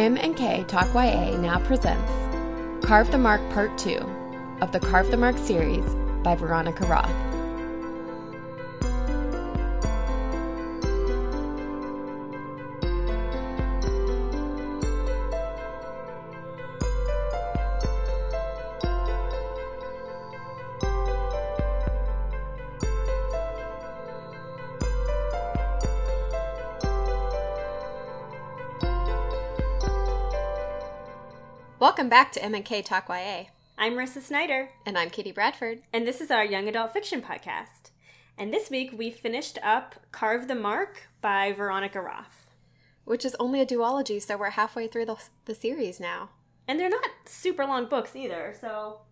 M and K Talk YA now presents Carve the Mark Part 2 of the Carve the Mark series by Veronica Roth. Back to M&K Talk YA. I'm Marissa Snyder, And I'm Katie Bradford. and this is our young adult fiction podcast. And this week we finished up Carve the Mark by Veronica Roth. Which is only a duology, so we're halfway through the, the series now. And they're not super long books either, so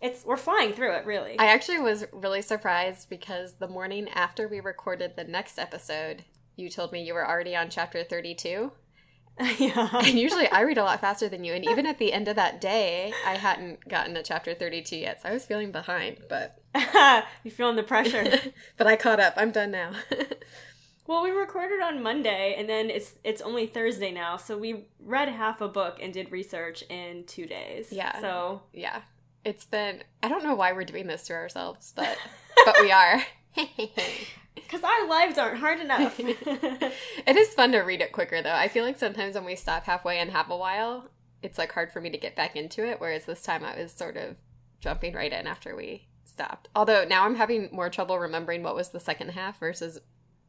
it's we're flying through it really. I actually was really surprised because the morning after we recorded the next episode, you told me you were already on chapter 32. yeah. And usually I read a lot faster than you. And even at the end of that day, I hadn't gotten to chapter 32 yet. So I was feeling behind, but You're feeling the pressure. but I caught up. I'm done now. well, we recorded on Monday and then it's it's only Thursday now, so we read half a book and did research in 2 days. Yeah. So, yeah. It's been I don't know why we're doing this to ourselves, but but we are. Cuz our lives aren't hard enough. it is fun to read it quicker though. I feel like sometimes when we stop halfway and have a while, it's like hard for me to get back into it. Whereas this time I was sort of jumping right in after we stopped. Although now I'm having more trouble remembering what was the second half versus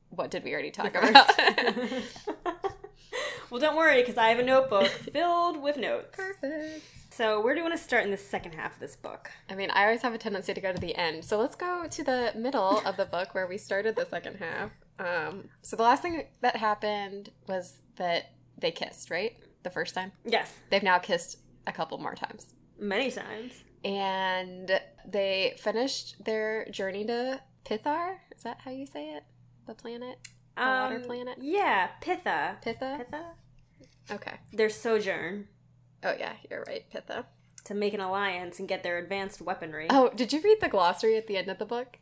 what did we already talk about. well, don't worry, because I have a notebook filled with notes. Perfect. So, where do you want to start in the second half of this book? I mean, I always have a tendency to go to the end. So let's go to the middle of the book where we started the second half. Um, so the last thing that happened was that they kissed, right? The first time. Yes, They've now kissed a couple more times. many times. and they finished their journey to Pithar. Is that how you say it? The planet? The water Um, planet? Yeah, Pitha. Pitha? Pitha? Okay. Their sojourn Oh, yeah, you're right. Pitha. to make an alliance and get their advanced weaponry. Oh, did you read the glossary at the end of the book?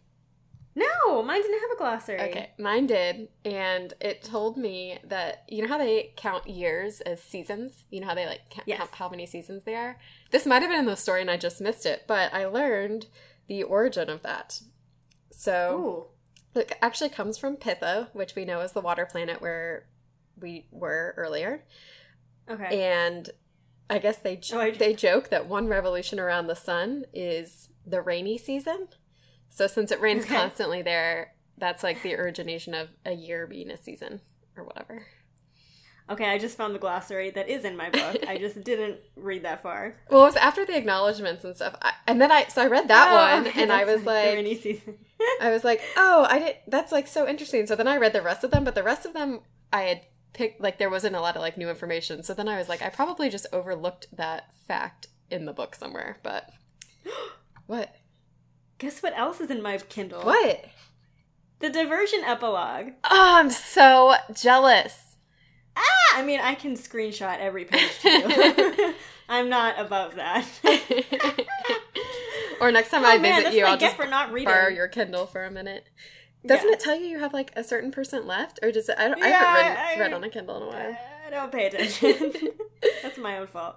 No, mine didn't have a glossary. Okay, mine did. And it told me that, you know how they count years as seasons? You know how they like count Yes. how, how many seasons they are? This might have been in the story and I just missed it, but I learned the origin of that. So. Ooh. It actually comes from Pitha, which we know is the water planet where we were earlier. Okay. And I guess they Oh, I- they joke that one revolution around the sun is the rainy season. So since it rains Okay. constantly there, that's like the origination of a year being a season or whatever. okay, I just found the glossary that is in my book. I just didn't read that far. Well, it was after the acknowledgments and stuff. I, and then I so I read that Oh, one okay, and I was like rainy season. I was like, oh, I did. That's like so interesting. So then I read the rest of them, but the rest of them I had picked like there wasn't a lot of like new information. So then I was like, I probably just overlooked that fact in the book somewhere. But what? Guess what else is in my Kindle? What? The diversion epilogue. Oh, I'm so jealous. Ah! I mean, I can screenshot every page too. I'm not above that. or next time oh I man, visit you, I'll just for not reading. borrow your Kindle for a minute. Doesn't Yeah. it tell you you have like a certain percent left, or does it? I, don't, I haven't read, I- read on a Kindle in a while. I don't pay attention. that's my own fault.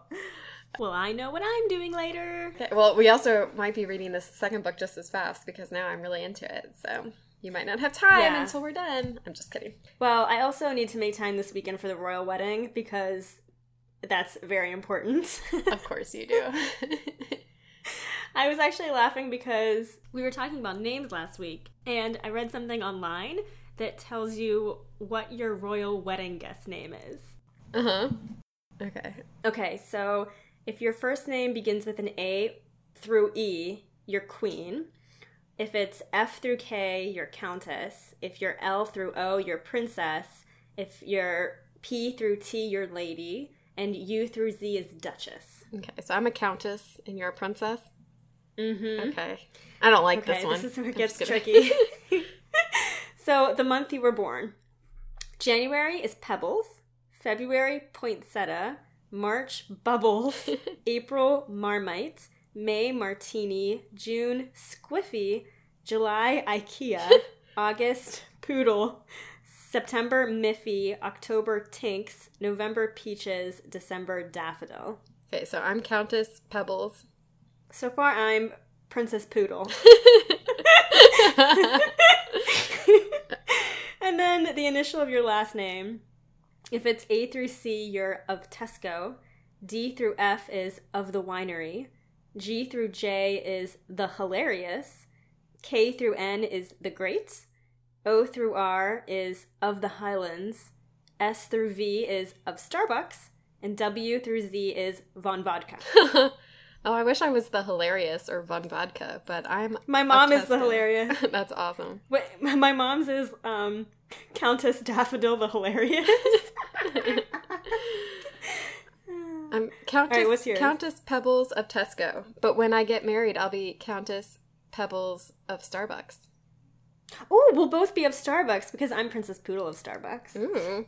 Well, I know what I'm doing later. Okay, well, we also might be reading this second book just as fast because now I'm really into it. So you might not have time Yeah. until we're done. I'm just kidding. Well, I also need to make time this weekend for the royal wedding because that's very important. Of course you do. I was actually laughing because we were talking about names last week, and I read something online that tells you what your royal wedding guest name is. uh huh. Okay. Okay, so if your first name begins with an A through E, you're queen. If it's F through K, you're countess. If you're L through O, you're princess. If you're P through T, you're lady. And U through Z is duchess. Okay. So I'm a countess and you're a princess. Mm-hmm. Okay. I don't like Okay, this one. this is where it I'm gets tricky. so the month you were born. January is Pebbles. February Poinsettia. March Bubbles. April Marmite. May Martini. June Squiffy. July IKEA. August Poodle. September Miffy, October Tinks, November Peaches, December Daffodil. Okay, so I'm Countess Pebbles. So far, I'm Princess Poodle. and then the initial of your last name. If it's A through C, you're of Tesco. D through F is of the winery. G through J is the hilarious. K through N is the great. O through R is of the Highlands. S through V is of Starbucks. And W through Z is Von Vodka. oh, I wish I was the hilarious or Von Vodka, but I'm. My mom is the hilarious. That's awesome. Wait, my mom's is um, Countess Daffodil the hilarious. I'm Countess, right? Countess Pebbles of Tesco. But when I get married, I'll be Countess Pebbles of Starbucks. oh, we'll both be of Starbucks because I'm Princess Poodle of Starbucks. Ooh.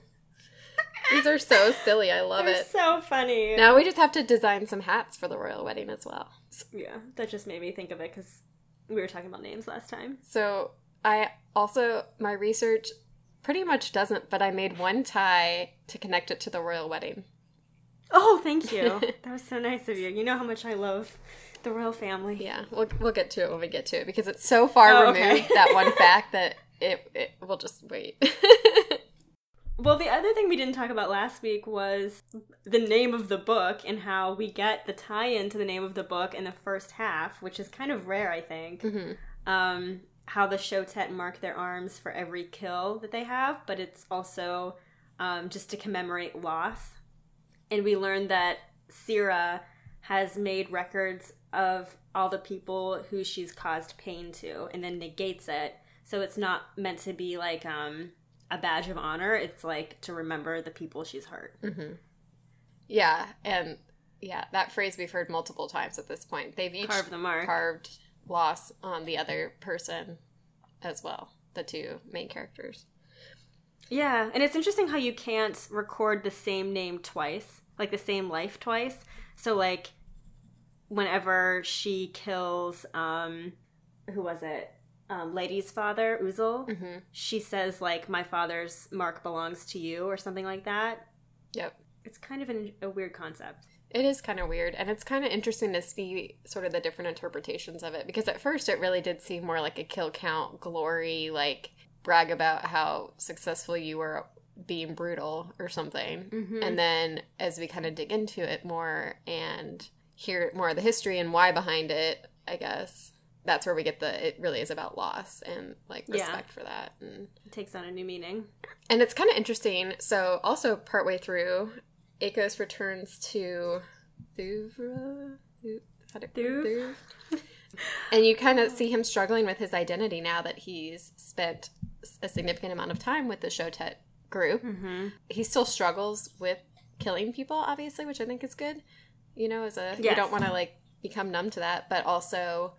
These are so silly. I love They're it. so funny. Now we just have to design some hats for the royal wedding as well. Yeah, that just made me think of it because we were talking about names last time. So I also my research pretty much doesn't, but I made one tie to connect it to the royal wedding. Oh, thank you. that was so nice of you. You know how much I love the royal family. Yeah, we'll we'll get to it when we get to it because it's so far Oh, removed okay. that one fact that it, it we'll just wait. Well, the other thing we didn't talk about last week was the name of the book and how we get the tie-in to the name of the book in the first half, which is kind of rare, I think. Mhm. Um, how the Shotet mark their arms for every kill that they have, but it's also um, just to commemorate loss. And we learned that Cyra has made records of all the people who she's caused pain to, and then negates it. So it's not meant to be like um, a badge of honor. It's like to remember the people she's hurt. hmm Yeah, and yeah, that phrase we've heard multiple times at this point. They've each Carve the mark. carved loss on the other person as well, the two main characters. Yeah, and it's interesting how you can't record the same name twice, like the same life twice. So like whenever she kills um who was it? Um Lady's father, Uzul, hmm she says like my father's mark belongs to you or something like that. Yep. It's kind of an, a weird concept. It is kind of weird, and it's kind of interesting to see sort of the different interpretations of it because at first it really did seem more like a kill count glory, like brag about how successful you were being brutal or something. Mm-hmm. And then as we kind of dig into it more and hear more of the history and why behind it, I guess that's where we get the it really is about loss and like Yeah. respect for that and it takes on a new meaning. and it's kind of interesting. So, also partway through, Akos returns to Thuvra. Thu- Thuv? Thuv? And you kind of see him struggling with his identity now that he's spent a significant amount of time with the Shotet group. Mm-hmm. He still struggles with killing people, obviously, which I think is good. You know, as a you don't want to like become numb to that, but also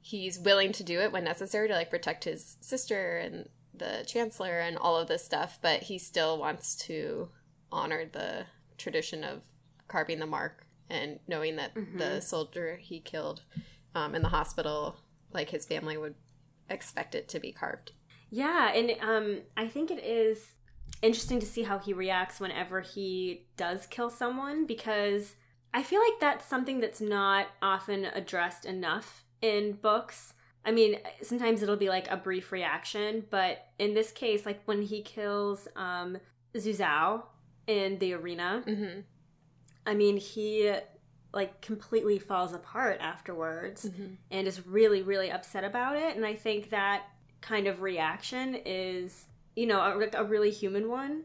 he's willing to do it when necessary to like protect his sister and the chancellor and all of this stuff, but he still wants to honor the tradition of carving the mark and knowing that the soldier he killed um, in the hospital, like his family would expect it to be carved. Yeah, and um, I think it is interesting to see how he reacts whenever he does kill someone because I feel like that's something that's not often addressed enough in books. I mean, sometimes it'll be like a brief reaction, but in this case, like when he kills um, Suzao in the arena, Mm-hmm. I mean, he like completely falls apart afterwards Mm-hmm. and is really really upset about it and i think that kind of reaction is you know a, like a really human one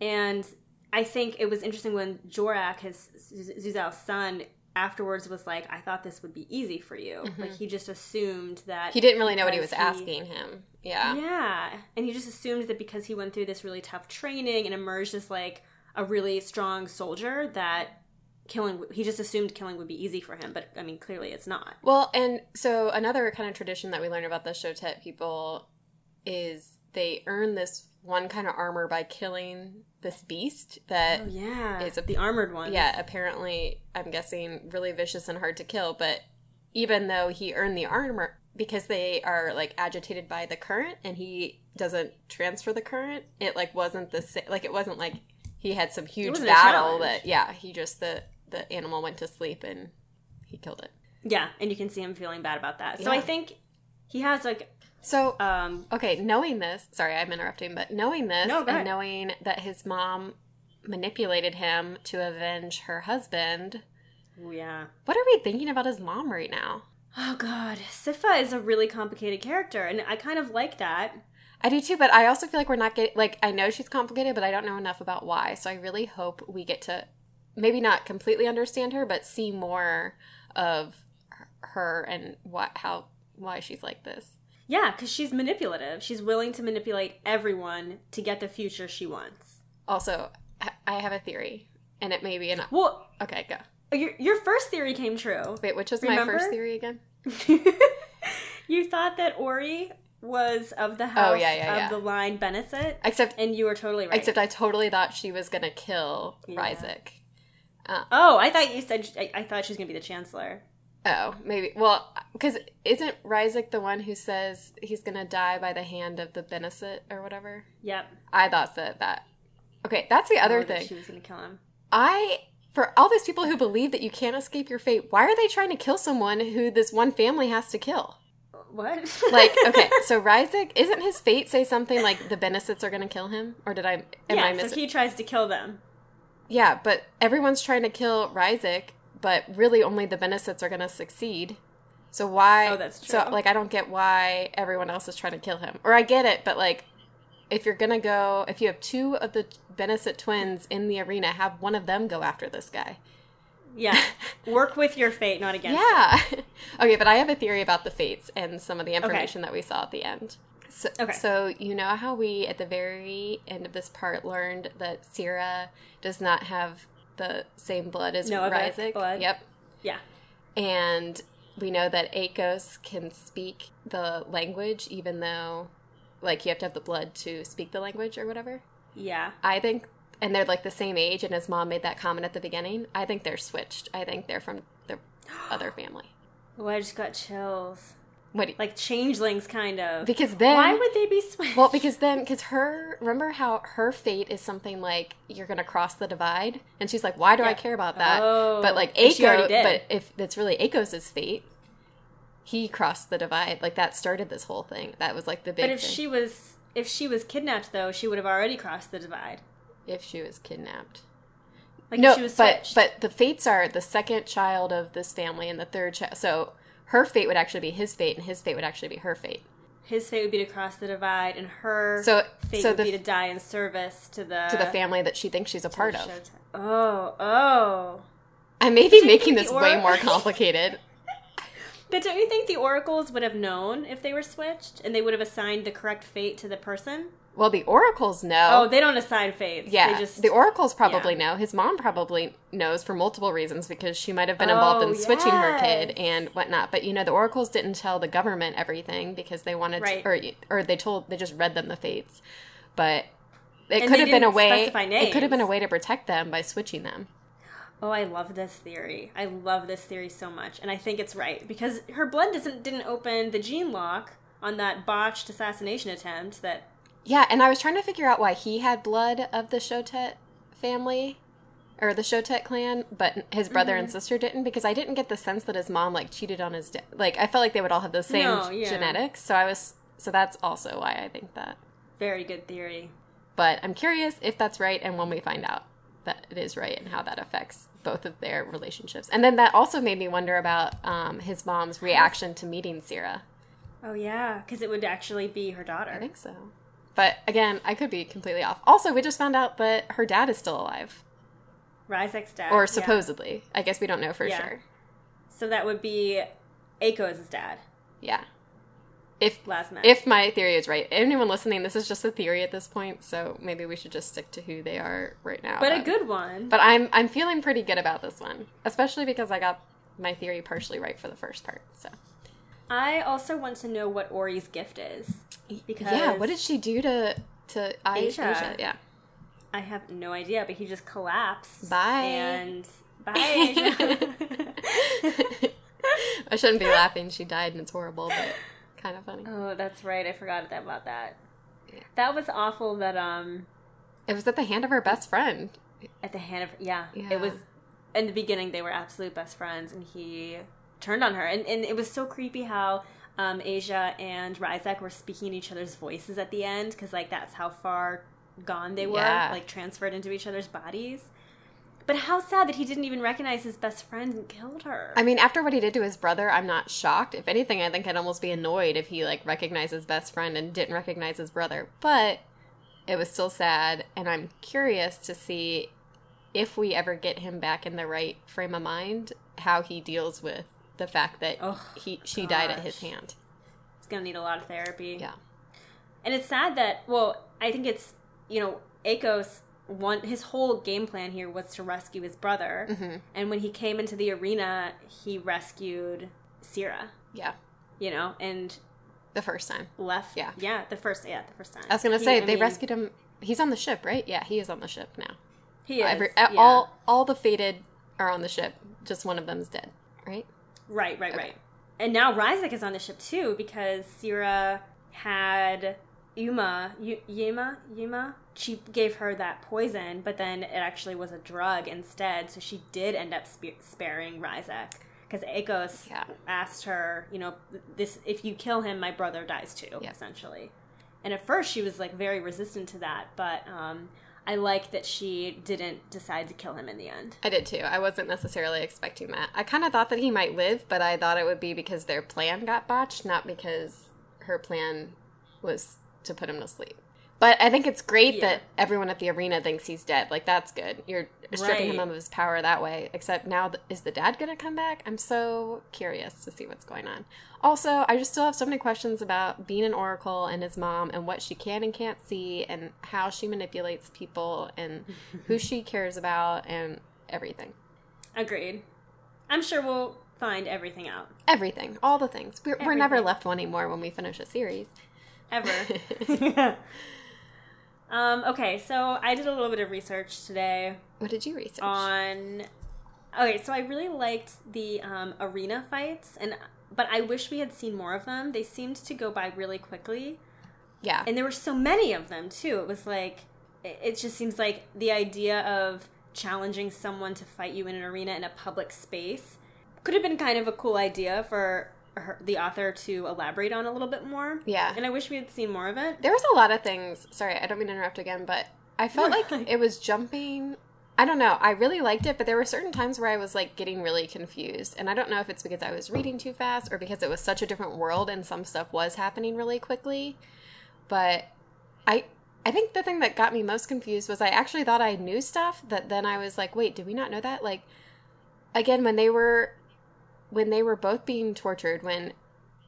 and i think it was interesting when jorek his suzao's son afterwards was like i thought this would be easy for you like he just assumed that Mm-hmm. He didn't really know what he was he- asking him. Yeah. yeah. And he just assumed that because he went through this really tough training and emerged as like a really strong soldier that killing he just assumed killing would be easy for him, but I mean clearly it's not. Well, and so another kind of tradition that we learn about the Shotet people is they earn this one kind of armor by killing this beast that Oh yeah. is a- the armored one. yeah, apparently I'm guessing really vicious and hard to kill, but even though he earned the armor because they are like agitated by the current and he doesn't transfer the current. It like wasn't the same. Like it wasn't like he had some huge battle that yeah he just the the animal went to sleep and he killed it. Yeah, and you can see him feeling bad about that. So Yeah. I think he has like So um okay, knowing this, sorry I'm interrupting, but knowing this No, and knowing that his mom manipulated him to avenge her husband, yeah. what are we thinking about his mom right now? Oh god, Sifa is a really complicated character and I kind of like that. I do too, but I also feel like we're not getting like I know she's complicated, but I don't know enough about why. So I really hope we get to maybe not completely understand her, but see more of her- her and what how why she's like this. Yeah, cuz she's manipulative. She's willing to manipulate everyone to get the future she wants. Also, I- have a theory, and it may be an Well, okay. Go your your first theory came true. wait. Which was Remember? my first theory again? you thought that Ori was of the oh, house Oh, yeah, yeah, of yeah. the line Benesit, Except and you were totally right. except I totally thought she was gonna kill Yeah. Isaac. Uh, oh, I thought you said I, I thought she was gonna be the chancellor. Oh, maybe. Well, because isn't Ryzek the one who says he's gonna die by the hand of the Benesit or whatever? Yep. I thought that that. Okay, that's the other Oh, thing. she was gonna kill him. I for all these people who believe that you can't escape your fate, why are they trying to kill someone who this one family has to kill? What? Like, okay, so Ryzek, isn't his fate say something like the Benesits are going to kill him, or did I am yeah, I so missing? he tries to kill them. yeah, but everyone's trying to kill Ryzek, but really only the Benesits are going to succeed. So why? Oh, that's true. So like, I don't get why everyone else is trying to kill him, or I get it, but like, if you're gonna go, if you have two of the Benesit twins in the arena, have one of them go after this guy. Yeah. Work with your fate, not against it. Yeah. okay, but I have a theory about the fates and some of the information that we saw at the end. So, Okay. so you know how we at the very end of this part learned that Syrah does not have the same blood as Noavek Ryzek. blood. Yep. Yeah. And we know that Akos can speak the language, even though, like, you have to have the blood to speak the language or whatever. Yeah. I think, and they're like the same age, and his mom made that comment at the beginning. I think they're switched. I think they're from the other family. Oh, I just got chills. What? you- Like changelings, kind of. because then, Why would they be switched? well, because then, because her, remember how her fate is something like you're gonna cross the divide, and she's like, why do I care about that? Oh, but like and she already Aiko, did. but if it's really Akos's fate, he crossed the divide. Like that started this whole thing. That was like the big. But if thing. she was if she was kidnapped though, she would have already crossed the divide. if she was kidnapped. Like no, if she was but but the fates are the second child of this family and the third child. So her fate would actually be his fate, and his fate would actually be her fate. his fate would be to cross the divide, and her So fate so would the be to die in service to the to the family that she thinks she's a part of. Oh, oh. I may be making this the way more complicated. But don't you think the oracles would have known if they were switched, and they would have assigned the correct fate to the person? Well, the oracles know. Oh, they don't assign fates. yeah, they just the oracles probably yeah. know. His mom probably knows for multiple reasons because she might have been involved Oh, in switching her kid and whatnot. But you know, the oracles didn't tell the government everything because they wanted Right. to, or or they told they just read them the fates. But it And could have been a way. It could have been a way to protect them by switching them. Oh, I love this theory. I love this theory so much, and I think it's right because her blood doesn't didn't open the gene lock on that botched assassination attempt. That Yeah, and I was trying to figure out why he had blood of the Shotet family or the Shotet clan, but his brother and Mm-hmm. sister didn't because I didn't get the sense that his mom like cheated on his dad. Like I felt like they would all have the same No, yeah. genetics, so I was so that's also why I think that. very good theory. But I'm curious if that's right and when we find out that it is right and how that affects both of their relationships. And then that also made me wonder about um, his mom's reaction to meeting Cyra. Oh yeah, because it would actually be her daughter. I think so. But again, I could be completely off. Also, we just found out that her dad is still alive. Ryzek's dad, or yeah. supposedly. I guess we don't know for Yeah. sure. So that would be Akos's dad, Yeah. If Lazmet. if my theory is right, anyone listening, this is just a theory at this point, so maybe we should just stick to who they are right now. but a good one. But I'm I'm feeling pretty good about this one, especially because I got my theory partially right for the first part. So I also want to know what Ori's gift is because yeah, what did she do to to I- Eijeh. Yeah. I have no idea, but he just collapsed. Bye. And bye. I shouldn't be laughing. She died and it's horrible, but kind of funny. oh, that's right. I forgot about that. That was awful that um It was at the hand of her best friend. at the hand of yeah, Yeah. it was in the beginning they were absolute best friends and he turned on her and, and it was so creepy how um, Eijeh and Ryzek were speaking in each other's voices at the end because like that's how far gone they were Yeah. like transferred into each other's bodies but how sad that he didn't even recognize his best friend and killed her I mean, after what he did to his brother, I'm not shocked. If anything, I think I'd almost be annoyed if he like recognized his best friend and didn't recognize his brother. But it was still sad, and I'm curious to see if we ever get him back in the right frame of mind, how he deals with the fact that Oh, he she died at his hand. he's gonna need a lot of therapy Yeah. And it's sad that well, I think it's you know, Akos one his whole game plan here was to rescue his brother. hmm And when he came into the arena, he rescued Cyra, Yeah. you know, and The first time. left Yeah. Yeah, the first yeah, the first time. I was gonna He- say I they mean, rescued him. He's on the ship, right? Yeah, he is on the ship now. he is, Every, yeah. All all the fated are on the ship. Just one of them's dead, right? Right, right, Okay. right. And now Ryzek is on the ship too because Cyra had Yuma, y- Yuma, Yuma. She gave her that poison, but then it actually was a drug instead. So she did end up spe- sparing Ryzek because Akos Yeah. asked her, you know, this if you kill him, my brother dies too, Yeah. essentially. And at first she was like very resistant to that, but um, I like that she didn't decide to kill him in the end. I did too. I wasn't necessarily expecting that. I kind of thought that he might live, but I thought it would be because their plan got botched, not because her plan was to put him to sleep. But I think it's great Yeah. that everyone at the arena thinks he's dead. Like that's good. You're stripping him of his power that way. Except now, th- is the dad gonna come back? I'm so curious to see what's going on. Also, I just still have so many questions about being an oracle and his mom and what she can and can't see and how she manipulates people and who she cares about and everything. Agreed. I'm sure we'll find everything out. Everything, all the things. We're, we're never left wanting more when we finish a series. Ever. um, okay, so I did a little bit of research today What did you research? on. Okay, so I really liked the um, arena fights, and but I wish we had seen more of them. They seemed to go by really quickly, yeah, and there were so many of them too. It was like it, it just seems like the idea of challenging someone to fight you in an arena in a public space could have been kind of a cool idea for her, the author to elaborate on a little bit more. yeah. And I wish we had seen more of it. There was a lot of things. Sorry, I don't mean to interrupt again, but I felt like it was jumping. I don't know. I really liked it, but there were certain times where I was like getting really confused. And I don't know if it's because I was reading too fast or because it was such a different world and some stuff was happening really quickly. But I I think the thing that got me most confused was I actually thought I knew stuff that then I was like, wait, did we not know that? Like again, when they were when they were both being tortured, when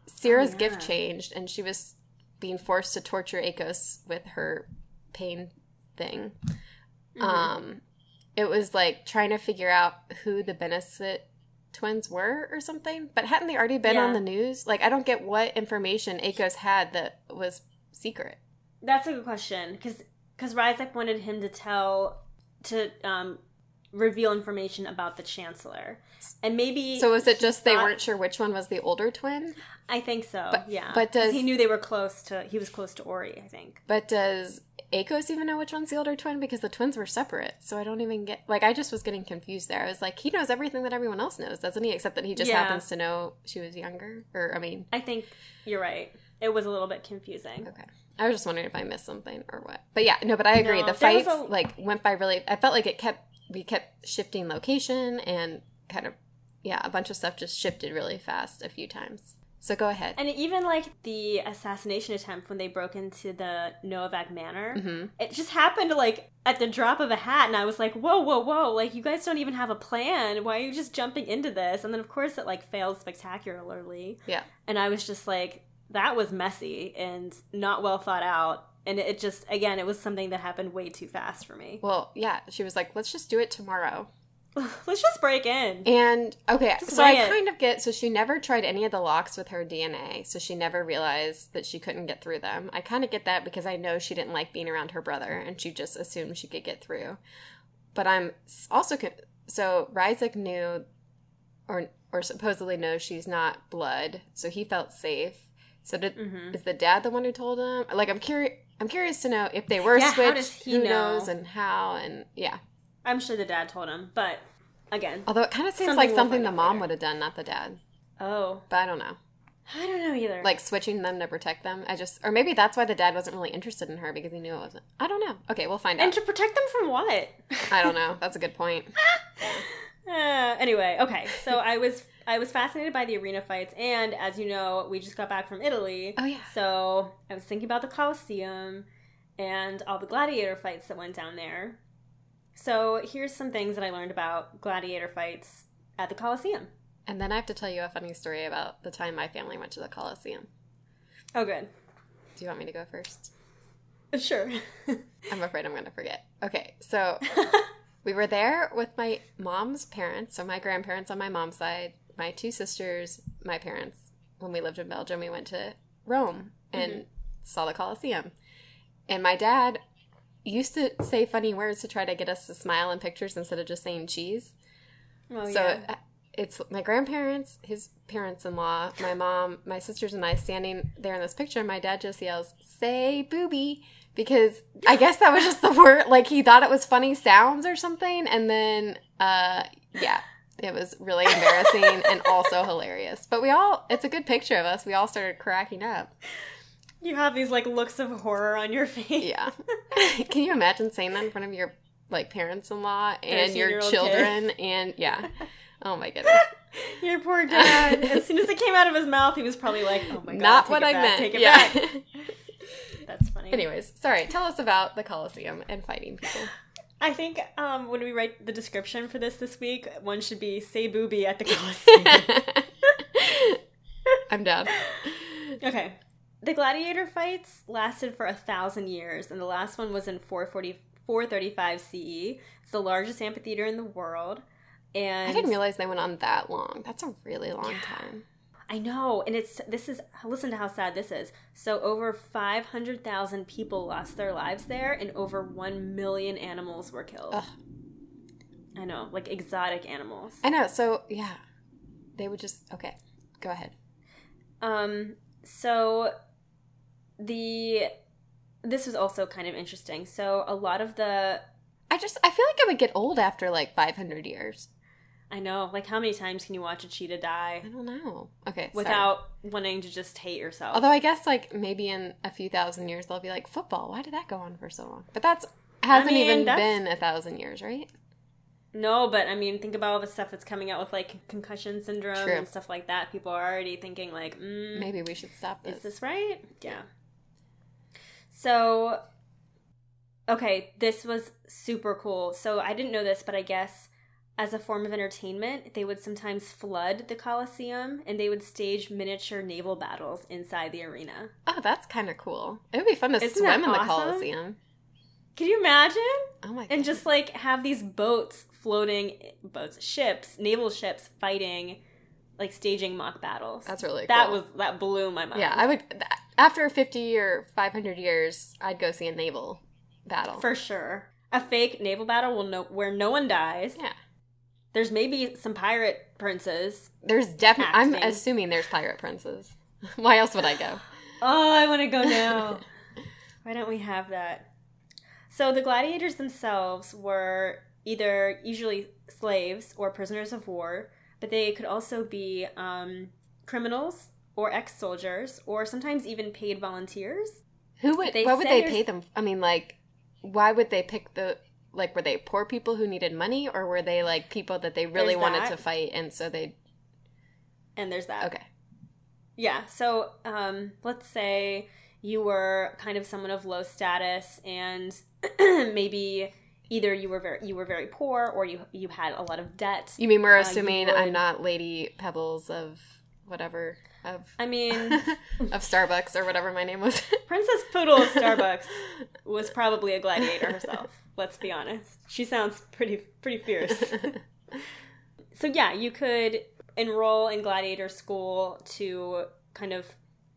Cyra's yeah. gift changed and she was being forced to torture Akos with her pain thing. Mhm. Um, it was like trying to figure out who the Benesit twins were or something. But hadn't they already been Yeah. on the news? Like, I don't get what information Akos had that was secret. That's a good question because because Ryzek wanted him to tell to um, reveal information about the chancellor, and maybe So was it just they weren't sure which one was the older twin? I think so. But- yeah, but does- he knew they were close to? He was close to Ori. I think. But does Akos even know which one's the older twin? Because the twins were separate. So I don't even get like I just was getting confused there. I was like, he knows everything that everyone else knows, doesn't he? Except that he just Yeah. happens to know she was younger. Or I mean, I think you're right. It was a little bit confusing. Okay. I was just wondering if I missed something or what. But yeah, no, but I agree. No, the fights a- like went by really I felt like it kept we kept shifting location and kind of yeah, a bunch of stuff just shifted really fast a few times. So go ahead. And even like the assassination attempt when they broke into the Noavek Manor, hmm it just happened like at the drop of a hat, and I was like, "Whoa, whoa, whoa! Like you guys don't even have a plan. Why are you just jumping into this?" And then of course it like failed spectacularly. Yeah. And I was just like, "That was messy and not well thought out." And it just again, it was something that happened way too fast for me. Well, yeah, she was like, "Let's just do it tomorrow." Let's just break in. And okay, Just so I it. kind of get so she never tried any of the locks with her DNA, so she never realized that she couldn't get through them. I kind of get that because I know she didn't like being around her brother and she just assumed she could get through. But I'm also con- so Ryzek knew or or supposedly knows she's not blood, so he felt safe. So did hmm is the dad the one who told him? Like I'm curious I'm curious to know if they were Yeah, how switched. does he who know? knows and how and yeah. I'm sure the dad told him, but again, Although it kind of seems like we'll something the mom would have done, not the dad. oh, But I don't know. I don't know either. Like switching them to protect them. I just, or maybe that's why the dad wasn't really interested in her because he knew it wasn't. I don't know. Okay, we'll find and out. And to protect them from what? I don't know. That's a good point. Uh, anyway, okay. So I was I was fascinated by the arena fights, and as you know, we just got back from Italy. Oh yeah. So I was thinking about the Colosseum and all the gladiator fights that went down there. So here's some things that I learned about gladiator fights at the Colosseum. And then I have to tell you a funny story about the time my family went to the Coliseum. Oh, good. Do you want me to go first? Sure. I'm afraid I'm going to forget. Okay, so we were there with my mom's parents, so my grandparents on my mom's side, my two sisters, my parents. When we lived in Belgium, we went to Rome and saw the Colosseum. And my dad used to say funny words to try to get us to smile in pictures instead of just saying cheese. oh, so yeah. uh, it's my grandparents, his parents in law, my mom, my sisters, and I standing there in this picture. And my dad just yells, Say booby. Because I guess that was just the word, like he thought it was funny sounds or something. And then, uh, yeah, it was really embarrassing and also hilarious. But we all, it's a good picture of us. We all started cracking up. You have these like looks of horror on your face. Yeah. Can you imagine saying that in front of your like parents in law and your 13-year-old children? And yeah. Oh my goodness. Your poor dad. as soon as it came out of his mouth, he was probably like, "Oh my god, Not what I back, meant. Take it yeah. back." That's funny. Anyways, sorry. Tell us about the Colosseum and fighting people. I think um, when we write the description for this this week, one should be "Say booby at the Colosseum." I'm down. okay. The gladiator fights lasted for a thousand years, and the last one was in 440, 435 CE. It's the largest amphitheater in the world. And I didn't realize they went on that long. That's a really long time. I know, and it's this is listen to how sad this is. So over 500,000 people lost their lives there and over 1 million animals were killed. Ugh. I know, like exotic animals. I know. So yeah, they would just okay. Go ahead. Um so the this was also kind of interesting. So a lot of the I just I feel like I would get old after like 500 years. I know, like how many times can you watch a cheetah die I don't know. Okay. sorry. without wanting to just hate yourself? Although I guess like maybe in a few thousand years they'll be like football. Why did that go on for so long? But that's hasn't mean, even that's- been a thousand years, right? No, but I mean, think about all the stuff that's coming out with like concussion syndrome True. and stuff like that. People are already thinking like, mm, Maybe we should stop this. is this right? Yeah. So, okay, this was super cool. So I didn't know this, but I guess as a form of entertainment, they would sometimes flood the Colosseum and they would stage miniature naval battles inside the arena. Oh, that's kind of cool. It would be fun to Isn't swim in the awesome? Coliseum. Can you imagine? Oh my god. And just like have these boats floating, boats, ships, naval ships fighting, like staging mock battles. That's really that was that blew my mind. Yeah, I would. After 50 or 500 years, I'd go see a naval battle. for sure. A fake naval battle will no where no one dies. yeah. There's maybe some pirate princes. There's definitely. I'm assuming there's pirate princes. Why else would I go? Oh, I want to go now. Why don't we have that? So the gladiators themselves were either usually slaves or prisoners of war, but they could also be um, criminals or ex-soldiers or sometimes even paid volunteers. Who would? They what would they pay them? I mean, like, why would they pick the? Like, were they poor people who needed money, or were they like people that they really There's wanted that. to fight, and so they? And there's that. Okay. Yeah. So um, let's say you were kind of someone of low status, and maybe either you were very you were very poor, or you you had a lot of debt. You mean we're Uh, assuming I'm not Lady Pebbles of whatever of I mean, of Starbucks or whatever my name was. Princess Poodle of Starbucks was probably a gladiator herself. Let's be honest. She sounds pretty pretty fierce. so yeah, you could enroll in gladiator school to kind of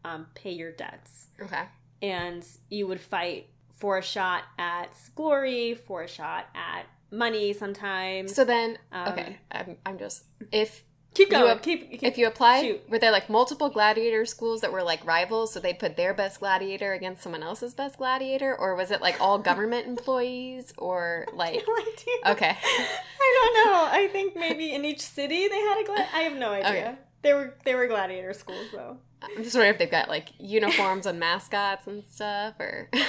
um, pay your debts, okay. and you would fight for a shot at glory, for a shot at money. Sometimes. So then, Um, okay, I'm, I'm just if Keep You going. ap- keep, keep. if you applied, shoot. were there like multiple gladiator schools that were like rivals, so they'd put their best gladiator against someone else's best gladiator, or was it like all government employees, or like no idea. okay, I don't know. I think maybe in each city they had a glad. I have no idea. Okay. They were they were gladiator schools though. I'm just wondering if they've got like uniforms and mascots and stuff, or Oh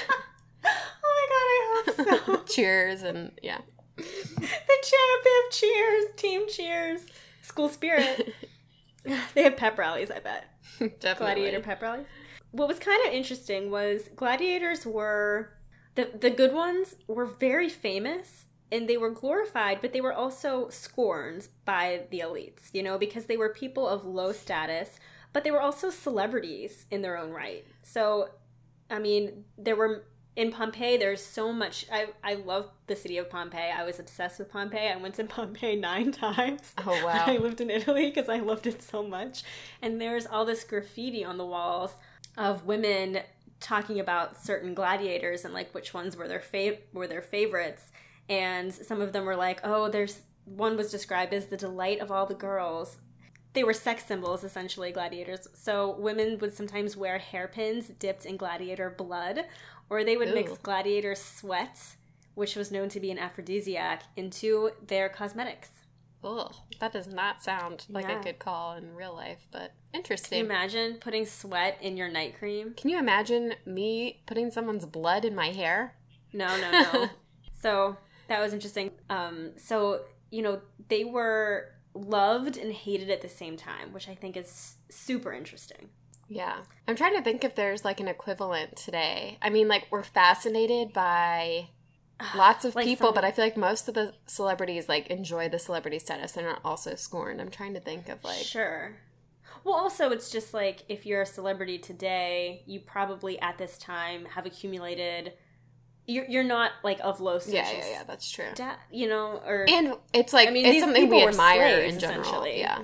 my god, I hope so. cheers and yeah. the champ, they have cheers, team cheers, school spirit. they have pep rallies, I bet. Definitely. Gladiator pep rallies. What was kind of interesting was gladiators were the the good ones were very famous and they were glorified, but they were also scorned by the elites, you know, because they were people of low status, but they were also celebrities in their own right. So, I mean, there were in Pompeii, there's so much. I, I love the city of Pompeii. I was obsessed with Pompeii. I went to Pompeii nine times. Oh wow. I lived in Italy because I loved it so much. And there's all this graffiti on the walls of women talking about certain gladiators and like which ones were their fav- were their favorites. And some of them were like, "Oh, there's one was described as the delight of all the girls." They were sex symbols, essentially, gladiators. So women would sometimes wear hairpins dipped in gladiator blood, or they would mix gladiator sweat, which was known to be an aphrodisiac, into their cosmetics. Ugh, that does not sound like Yeah. a good call in real life, but interesting. Can you interesting. imagine putting sweat in your night cream? Can you imagine me putting someone's blood in my hair? No, no, no. so that was interesting. Um, so you know they were loved and hated at the same time, which I think is super interesting. Yeah. I'm trying to think if there's like an equivalent today. I mean, like, we're fascinated by lots of Like people, some- but I feel like most of the celebrities like enjoy the celebrity status and are also scorned. I'm trying to think of like sure. Well, also it's just like if you're a celebrity today, you probably at this time have accumulated. You're you're not like of low status. yeah, yeah, yeah, that's true. sta- you know, or And it's like I mean, it's something we people admire slaves, in general. Yeah.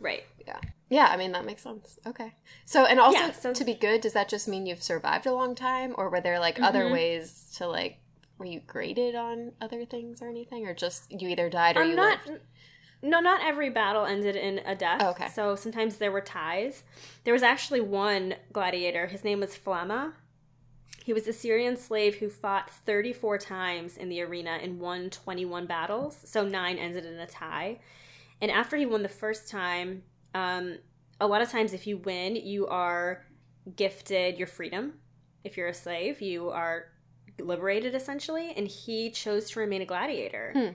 right. Yeah, I mean that makes sense. Okay. So and also Yeah, so- to be good, does that just mean you've survived a long time or were there like other Mhm. ways to like were you graded on other things or anything or just you either died or I'm you not. lived? No, not every battle ended in a death. Oh, okay. So sometimes there were ties. There was actually one gladiator. His name was Flamma. He was a Syrian slave who fought 34 times in the arena and won 21 battles. So nine ended in a tie. And after he won the first time, um, a lot of times if you win, you are gifted your freedom. If you're a slave, you are liberated essentially. And he chose to remain a gladiator. Hmm.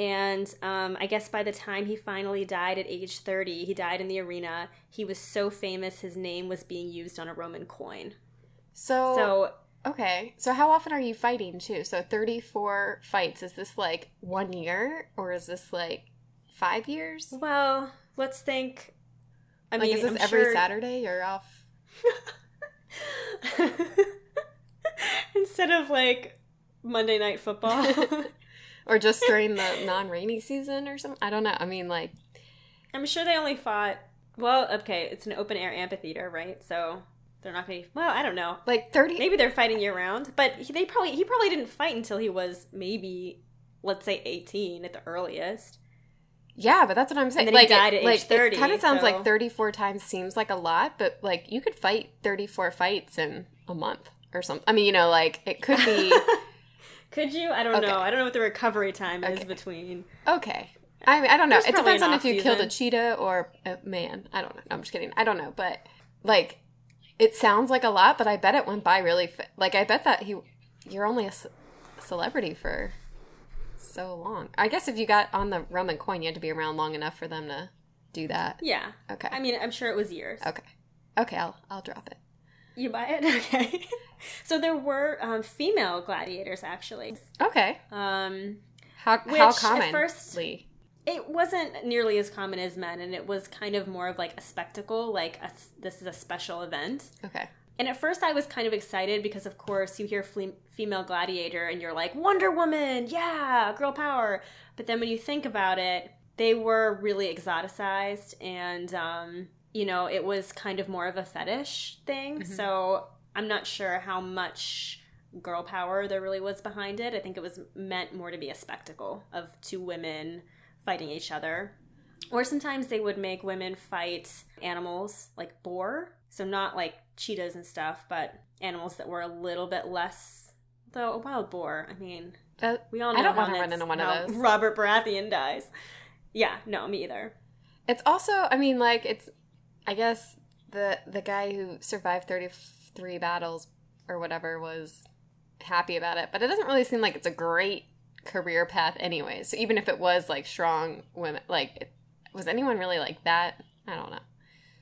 And um, I guess by the time he finally died at age 30, he died in the arena. He was so famous, his name was being used on a Roman coin. So, So, okay. So how often are you fighting too? So 34 fights. Is this like 1 year or is this like 5 years? well, let's think. I like mean, is this I'm every sure- Saturday you're off? Instead of like Monday Night Football. or just during the non-rainy season or something? I don't know. I mean like I'm sure they only fought. Well, okay, it's an open air amphitheater, right? So they're not going to. Well, I don't know. like 30 Maybe they're fighting year round, but he, they probably he probably didn't fight until he was maybe let's say 18 at the earliest. Yeah, but that's what I'm saying. then he like, died at like, age 30, It kind of sounds so- like 34 times seems like a lot, but like you could fight 34 fights in a month or something. I mean, you know, like it could be Could you? I don't Okay. know. I don't know what the recovery time is between. okay. I mean, I don't know. There's It depends on if you killed a cheetah or a man. I don't know. No, I'm just kidding. I don't know, but like it sounds like a lot, but I bet it went by really fa- like I bet that he you're only a ce- celebrity for so long. I guess if you got on the Roman coin, you had to be around long enough for them to do that. Yeah. Okay. I mean, I'm sure it was years. Okay. Okay, I'll I'll drop it. You buy it? Okay. so there were um, female gladiators actually. Okay. Um, How Which, how at commonly? first- it wasn't nearly as common as men, and it was kind of more of like a spectacle, like a, this is a special event. okay. And at first, I was kind of excited because, of course, you hear fle- female gladiator and you're like, Wonder Woman, yeah, girl power. But then when you think about it, they were really exoticized and, um, you know, it was kind of more of a fetish thing. Mhm. So I'm not sure how much girl power there really was behind it. I think it was meant more to be a spectacle of two women fighting each other. Or sometimes they would make women fight animals like boar. So not like cheetahs and stuff, but animals that were a little bit less. Though a wild boar, I mean, we all Know I don't wanna run into one of those. Robert Baratheon dies. Yeah, no, me either. It's also, I mean, like it's, I guess the the guy who survived thirty three battles or whatever was happy about it, but it doesn't really seem like it's a great career path anyway. So even if it was like strong women, like it, was anyone really like that? I don't know.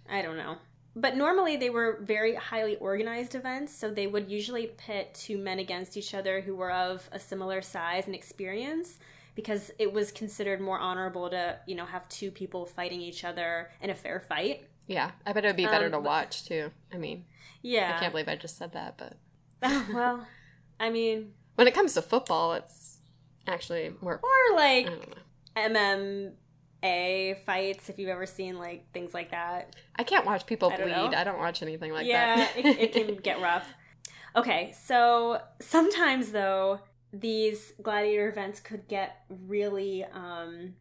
I don't know. But normally they were very highly organized events, so they would usually pit two men against each other who were of a similar size and experience because it was considered more honorable to, you know, have two people fighting each other in a fair fight. Yeah, I bet it would be better Um, to watch too. I mean, Yeah. I can't believe I just said that, but well, I mean, when it comes to football, it's actually more. or like don't MMA fights if you've ever seen like things like that. I can't watch people I bleed. know. I don't watch anything like yeah, that. it, it can get rough. Okay, so sometimes though, these gladiator events could get really um,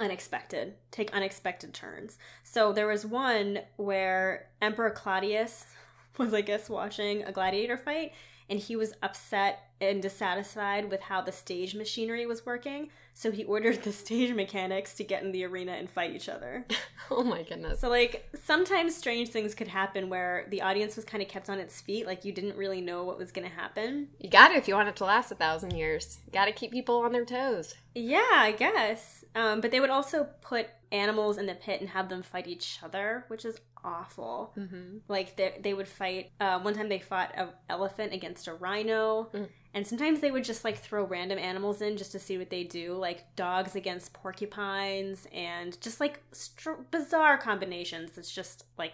unexpected, take unexpected turns. So there was one where Emperor Claudius was, I guess, watching a gladiator fight, and he was upset and dissatisfied with how the stage machinery was working. So he ordered the stage mechanics to get in the arena and fight each other. oh my goodness. So like sometimes strange things could happen where the audience was kind of kept on its feet, like you didn't really know what was going to happen. You got to if you want it to last a thousand years. Got to keep people on their toes. Yeah, I guess. Um, but they would also put animals in the pit and have them fight each other, which is awful. Mm-hmm. Like they, they would fight. Uh, one time they fought an elephant against a rhino, Mm. and sometimes they would just like throw random animals in just to see what they do, like dogs against porcupines, and just like str- bizarre combinations. It's just like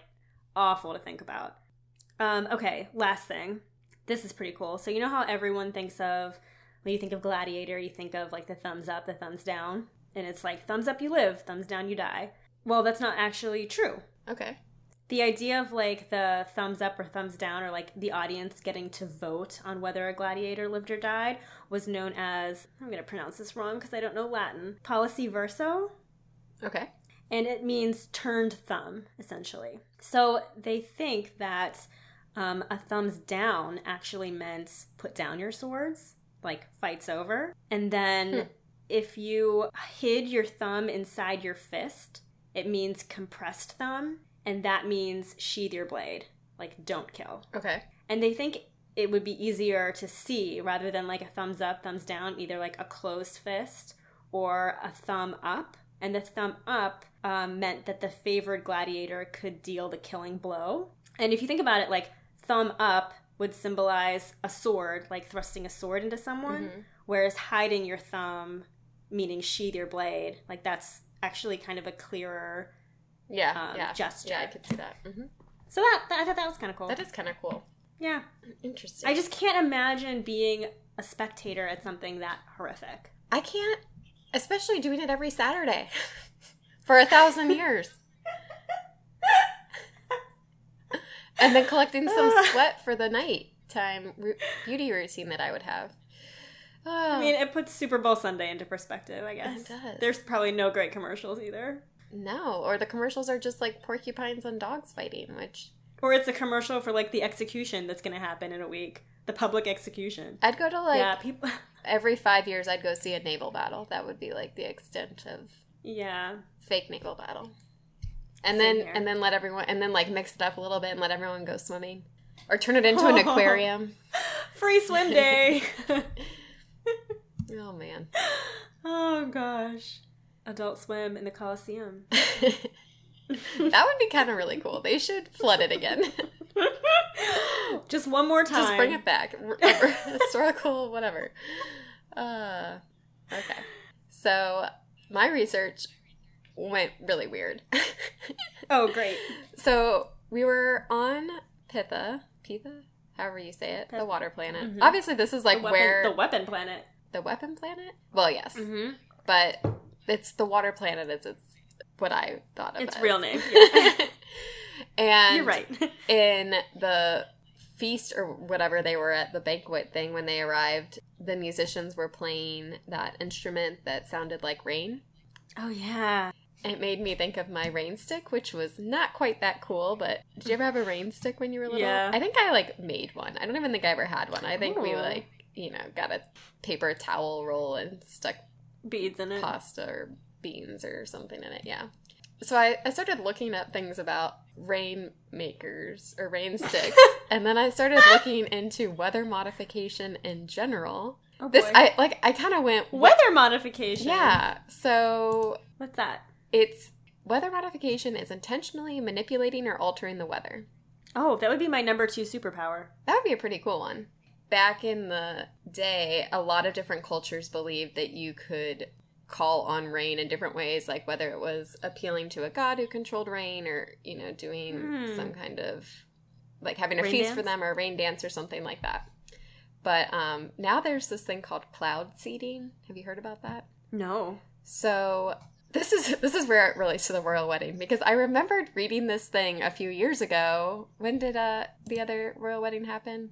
awful to think about. Um, okay, last thing. This is pretty cool. So you know how everyone thinks of when you think of gladiator, you think of like the thumbs up, the thumbs down, and it's like thumbs up you live, thumbs down you die. Well, that's not actually true Okay. The idea of like the thumbs up or thumbs down or like the audience getting to vote on whether a gladiator lived or died was known as i'm going to pronounce this wrong because i don't know latin pollice verso Okay. and it means turned thumb essentially so they think that um, a thumbs down actually meant put down your swords like fights over and then Hmm. if you hid your thumb inside your fist it means compressed thumb and that means sheathe your blade like don't kill Okay. and they think it would be easier to see rather than like a thumbs up, thumbs down, either like a closed fist or a thumb up. And the thumb up um, meant that the favored gladiator could deal the killing blow. And if you think about it, like thumb up would symbolize a sword, like thrusting a sword into someone, Mhm. whereas hiding your thumb, meaning sheathe your blade, like that's actually kind of a clearer. Yeah. Um, yeah. gesture. Yeah, I could see that. hmm So that, that I thought that was kind of cool. That is kind of cool. yeah. Interesting. I just can't imagine being a spectator at something that horrific. I can't, especially doing it every Saturday for a thousand years. and then collecting some sweat for the nighttime beauty routine that I would have. Oh, I mean, it puts Super Bowl Sunday into perspective, I guess. It does. There's probably no great commercials either. No. Or the commercials are just like porcupines and dogs fighting, which Or it's a commercial for like the execution that's going to happen in a week. The public execution. I'd go to like yeah, people. every five years I'd go see a naval battle. That would be like the extent of yeah. fake naval battle. And Same then here. and then let everyone and then like mix it up a little bit and let everyone go swimming. Or turn it into an aquarium. Free swim day. Oh man. oh gosh. Adult swim in the Coliseum. that would be kind of really cool. They should flood it again. Just one more time. Just bring it back. Historical, whatever. Uh, okay. So my research went really weird. Oh, great. so we were on Pitha, Pitha, however you say it, the water planet. Mhm. Obviously, this is like the weapon, where the weapon planet. the weapon planet. Well, yes, Mm-hmm. but it's the water planet. Is it's what I thought of. Its as. real name. and You're right. in the feast or whatever they were at the banquet thing when they arrived the musicians were playing that instrument that sounded like rain oh yeah. it made me think of my rain stick, which was not quite that cool. But did you ever have a rain stick when you were little? Yeah. I think I like made one. I don't even think I ever had one. I think we like you know got a paper towel roll and stuck Beads in it. pasta or beans or something in it. Yeah. So I, I started looking up things about rain makers or rain sticks, and then I started looking into weather modification in general. Oh, This. I like I kind of went Weather modification. Yeah. So What's that? it's weather modification is intentionally manipulating or altering the weather. Oh, that would be my number two superpower. That would be a pretty cool one. Back in the day, a lot of different cultures believed that you could call on rain in different ways, like whether it was appealing to a god who controlled rain or, you know, doing Hmm. some kind of like having a Rain feast for them or a rain dance or something like that. But um, now there's this thing called cloud seeding. Have you heard about that? No. So this is this is where it relates to the royal wedding because I remembered reading this thing a few years ago. When did uh the other royal wedding happen?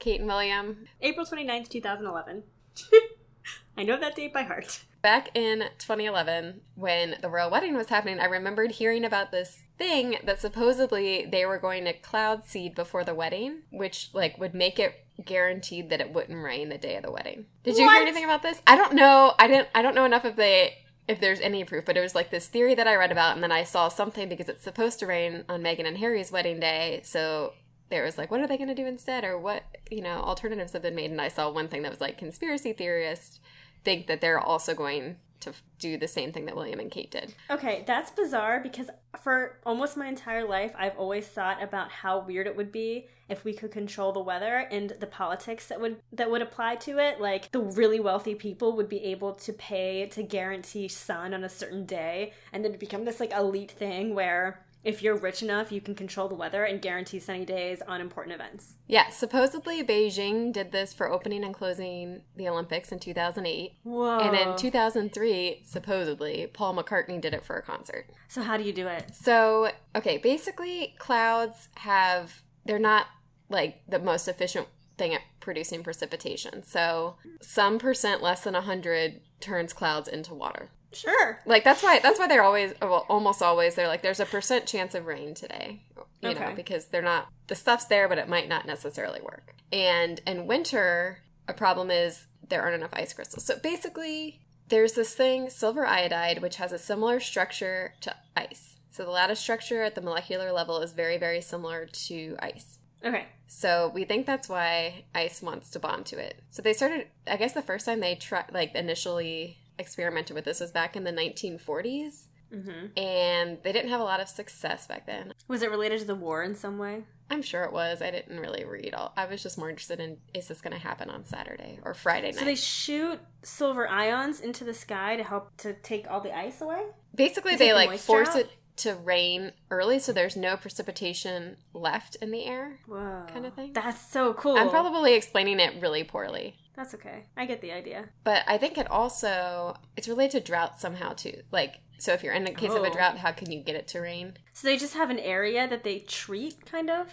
Kate and William. April 29th, 2011. I know that date by heart. Back in 2011, when the royal wedding was happening, I remembered hearing about this thing that supposedly they were going to cloud seed before the wedding, which like would make it guaranteed that it wouldn't rain the day of the wedding. Did you What? hear anything about this? I don't know. I didn't. I don't know enough of the if there's any proof, but it was like this theory that I read about, and then I saw something because it's supposed to rain on Meghan and Harry's wedding day, so. There was like, what are they going to do instead, or what you know alternatives have been made? And I saw one thing that was like conspiracy theorists think that they're also going to do the same thing that William and Kate did. Okay, that's bizarre because for almost my entire life, I've always thought about how weird it would be if we could control the weather and the politics that would that would apply to it. Like the really wealthy people would be able to pay to guarantee sun on a certain day, and then it become this like elite thing where if you're rich enough, you can control the weather and guarantee sunny days on important events. Yeah, supposedly Beijing did this for opening and closing the Olympics in 2008. Whoa! And in 2003, supposedly, Paul McCartney did it for a concert. so how do you do it? So, okay, basically, clouds have, they're not like the most efficient thing at producing precipitation. So, some percent less than 100 turns clouds into water. Sure. Like that's why that's why they're always well almost always they're like there's a percent chance of rain today. You know, because they're not the stuff's there but it might not necessarily work. And in winter, a problem is there aren't enough ice crystals. So basically there's this thing, silver iodide, which has a similar structure to ice. So the lattice structure at the molecular level is very, very similar to ice. Okay. So we think that's why ice wants to bond to it. So they started, I guess the first time they tried, like initially experimented with this was back in the 1940s. hmm And they didn't have a lot of success back then. Was it related to the war in some way? I'm sure it was. I didn't really read all. I was just more interested in is this going to happen on Saturday or Friday night? So they shoot silver ions into the sky to help to take all the ice away? Basically, they the like force out? it to rain early, so there's no precipitation left in the air. Whoa. Kinda thing? That's so cool. I'm probably explaining it really poorly. That's okay. I get the idea. But I think it also it's related to drought somehow too. Like so if you're in a case of a Oh. drought, how can you get it to rain? So they just have an area that they treat, kind of?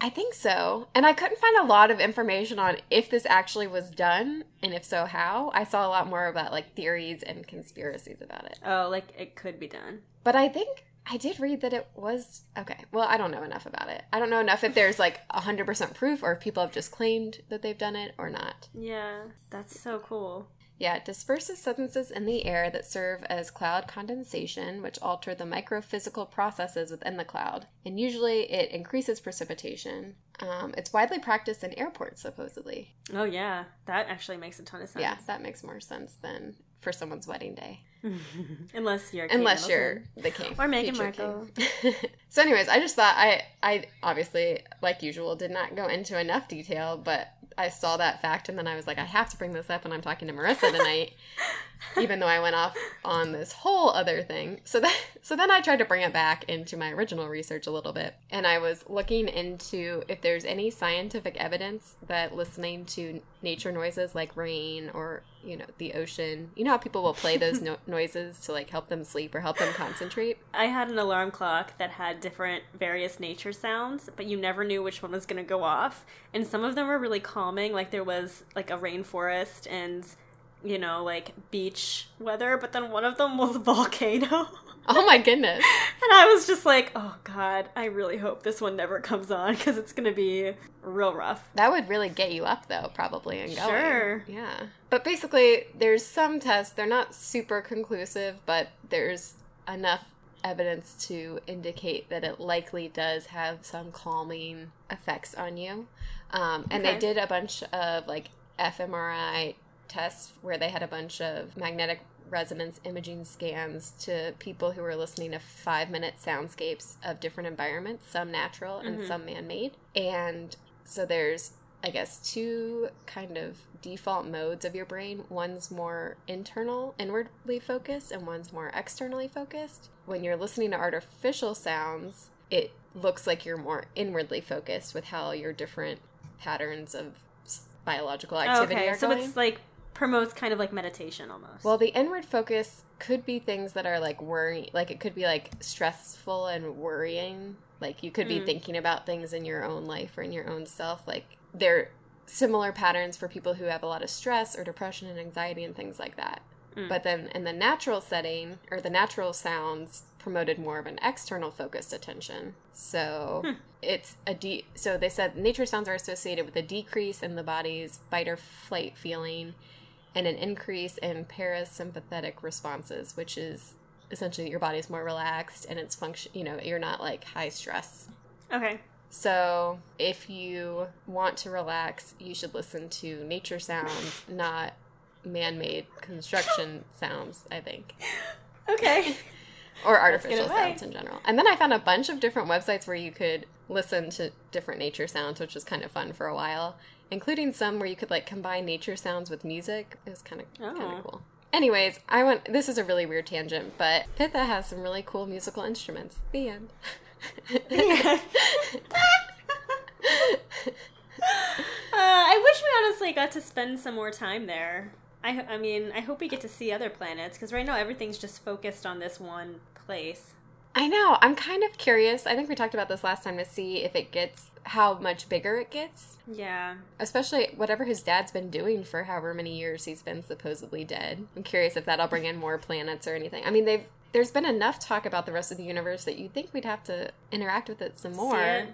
I think so. And I couldn't find a lot of information on if this actually was done and if so how. I saw a lot more about like theories and conspiracies about it. Oh, like it could be done. But I think I did read that it was okay. Well, I don't know enough about it. I don't know enough if there's like 100% proof or if people have just claimed that they've done it or not. Yeah, that's so cool. Yeah, it disperses substances in the air that serve as cloud condensation, which alter the microphysical processes within the cloud. And usually it increases precipitation. Um, it's widely practiced in airports, supposedly. Oh, yeah. That actually makes a ton of sense. Yeah, that makes more sense than for someone's wedding day. Unless you're Unless Middleton. you're the king. Or Meghan Markle. king. so, anyways, I just thought I, I obviously, like usual, did not go into enough detail, but I saw that fact and then I was like, I have to bring this up when I'm talking to Marissa tonight, even though I went off on this whole other thing. So that, so then I tried to bring it back into my original research a little bit, and I was looking into if there's any scientific evidence that listening to nature noises like rain or you know the ocean, you know how people will play those no- noises to like help them sleep or help them concentrate. I had an alarm clock that had different various nature sounds, but you never knew which one was going to go off. And some of them were really calming, like there was like a rainforest and you know, like beach weather, but then one of them was a volcano. Oh my goodness. And I was just like, oh god, I really hope this one never comes on because it's gonna be real rough. That would really get you up though, probably and going. Sure. Yeah. But basically there's some tests, they're not super conclusive, but there's enough evidence to indicate that it likely does have some calming effects on you. Um, and Okay. they did a bunch of like fMRI tests where they had a bunch of magnetic resonance imaging scans to people who were listening to five minute soundscapes of different environments, some natural and mm-hmm. some man made. And so there's, I guess, two kind of default modes of your brain. One's more internal, inwardly focused, and one's more externally focused. When you're listening to artificial sounds, it looks like you're more inwardly focused with how your different patterns of biological activity okay, are so going. it's like promotes kind of like meditation almost. Well, the inward focus could be things that are like worry, like it could be like stressful and worrying. Like you could be Mm. thinking about things in your own life or in your own self. Like they're similar patterns for people who have a lot of stress or depression and anxiety and things like that. Mm. But then in the natural setting or the natural sounds promoted more of an external focused attention. So Hmm. it's a de- so they said nature sounds are associated with a decrease in the body's fight or flight feeling and an increase in parasympathetic responses, which is essentially your body's more relaxed and it's function, you know, you're not like high stress. okay. So, if you want to relax, you should listen to nature sounds, not man-made construction sounds, I think. Okay. Or artificial sounds in general. And then I found a bunch of different websites where you could listen to different nature sounds, which was kind of fun for a while, including some where you could like combine nature sounds with music. It was kind of kind Oh. of cool. Anyways, I went this is a really weird tangent, but Pitha has some really cool musical instruments. The end. Yeah. Uh, I wish we honestly got to spend some more time there. I, I mean, I hope we get to see other planets because right now everything's just focused on this one place. I know. I'm kind of curious. I think we talked about this last time to see if it gets how much bigger it gets. Yeah. Especially whatever his dad's been doing for however many years he's been supposedly dead. I'm curious if that'll bring in more planets or anything. I mean, they've there's been enough talk about the rest of the universe that you'd think we'd have to interact with it some more.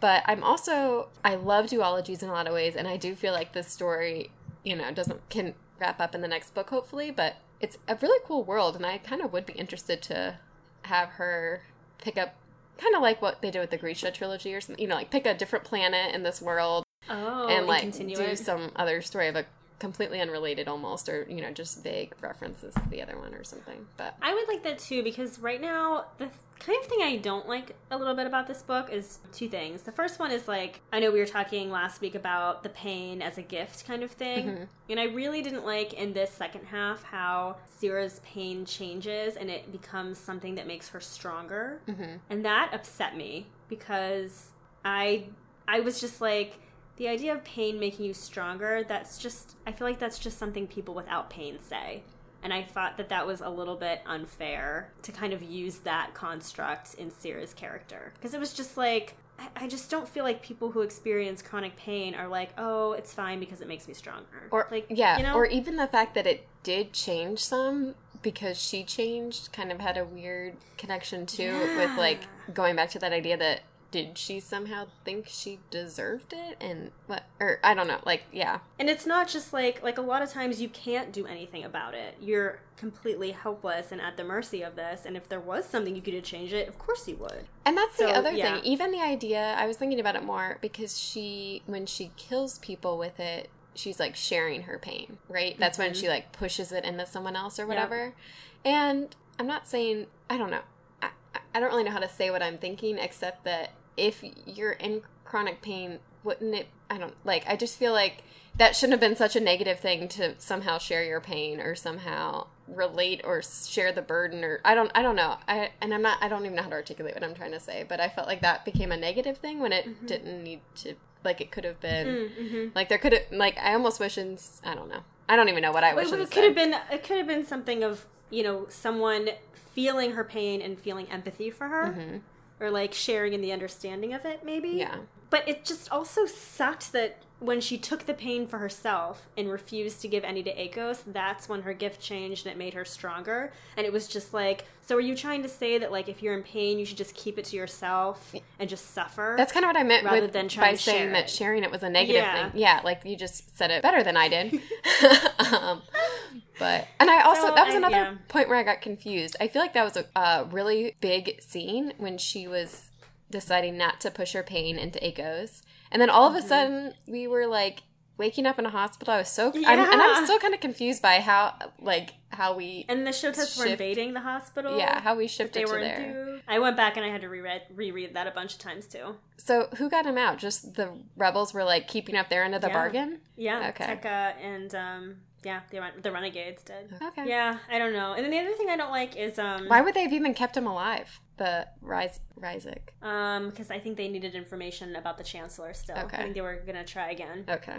But I'm also I love duologies in a lot of ways, and I do feel like this story, you know, doesn't can wrap up in the next book hopefully, but it's a really cool world, and I kind of would be interested to have her pick up kind of like what they did with the Grisha trilogy or something, you know, like pick a different planet in this world Oh, and like continue do some other story of a completely unrelated almost or you know just vague references to the other one or something but I would like that too because right now the th- kind of thing I don't like a little bit about this book is two things. The first one is like I know we were talking last week about the pain as a gift kind of thing, Mhm. and I really didn't like in this second half how Cyra's pain changes and it becomes something that makes her stronger, mhm. and that upset me because I I was just like the idea of pain making you stronger that's just i feel like that's just something people without pain say. And i thought that that was a little bit unfair to kind of use that construct in Cyra's character. Because it was just like I- I just don't feel like people who experience chronic pain are like, oh, it's fine because it makes me stronger. or like, yeah you know, or even the fact that it did change some because she changed kind of had a weird connection too with like going back to that idea that did she somehow think she deserved it and what or i don't know like yeah And it's not just like like a lot of times you can't do anything about it. You're completely helpless and at the mercy of this. And if there was something you could do to change it, of course you would. And that's the other yeah. thing. Even the idea, I was thinking about it more because she, when she kills people with it, she's like sharing her pain, right? That's when Mhm. she like pushes it into someone else or whatever. And I'm not saying, I don't know. I don't really know how to say what I'm thinking, except that if you're in chronic pain, wouldn't it, I don't, like, I just feel like that shouldn't have been such a negative thing to somehow share your pain or somehow relate or share the burden or I don't I don't know. I and I'm not I don't even know how to articulate what I'm trying to say, but I felt like that became a negative thing when it Mhm. didn't need to like it could have been Mm-hmm. like there could have like I almost wish in I don't know. I don't even know what I wish It, it could have been it could have been something of you know someone feeling her pain and feeling empathy for her. hmm or like sharing in the understanding of it, maybe. Yeah. But it just also sucked that when she took the pain for herself and refused to give any to Akos, that's when her gift changed and it made her stronger. And it was just like, so are you trying to say that like if you're in pain, you should just keep it to yourself and just suffer? That's kind of what I meant Rather with, than by saying that sharing it was a negative Yeah. thing. Yeah, like you just said it better than I did. um, but and I also So, that was I- another yeah. point where I got confused. I feel like that was a, a really big scene when she was deciding not to push her pain into Akos, and then all of a Mm-hmm. sudden we were like waking up in a hospital. I was so I'm, and I'm still kind of confused by how like how we and the show Shotet were invading the hospital. yeah how we shifted they to were there. I went back and I had to reread reread that a bunch of times too. So who got him out? Just the rebels were like keeping up their end of the Yeah. bargain. Yeah, Okay. Teka and um, yeah, the the Renegades did. Okay. Yeah, I don't know. And then the other thing I don't like is um, Why would they have even kept him alive? The Rise Ryzek. um, because I think they needed information about the Chancellor still. Okay. I think they were gonna try again. Okay.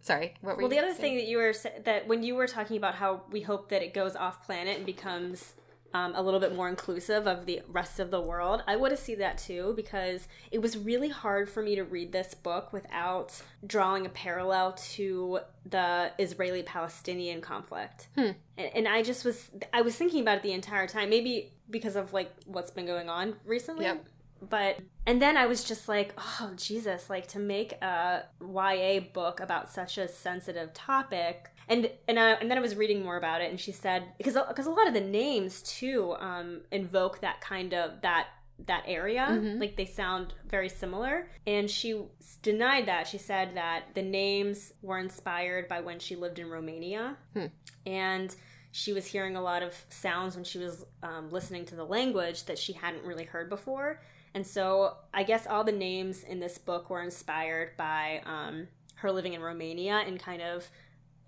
Sorry. What were Well, the other saying? thing that you were that when you were talking about how we hope that it goes off planet and becomes um, a little bit more inclusive of the rest of the world, I would have seen that too because it was really hard for me to read this book without drawing a parallel to the Israeli-Palestinian conflict. Hmm. And, and I just was I was thinking about it the entire time, maybe because of like what's been going on recently. Yep. But and then I was just like, oh Jesus! Like to make a YA book about such a sensitive topic, and and I, and then I was reading more about it, and she said because because a lot of the names too um, invoke that kind of that that area, Mhm. like they sound very similar. And she denied that. She said that the names were inspired by when she lived in Romania, Hmm. and she was hearing a lot of sounds when she was um, listening to the language that she hadn't really heard before. And so I guess all the names in this book were inspired by um, her living in Romania and kind of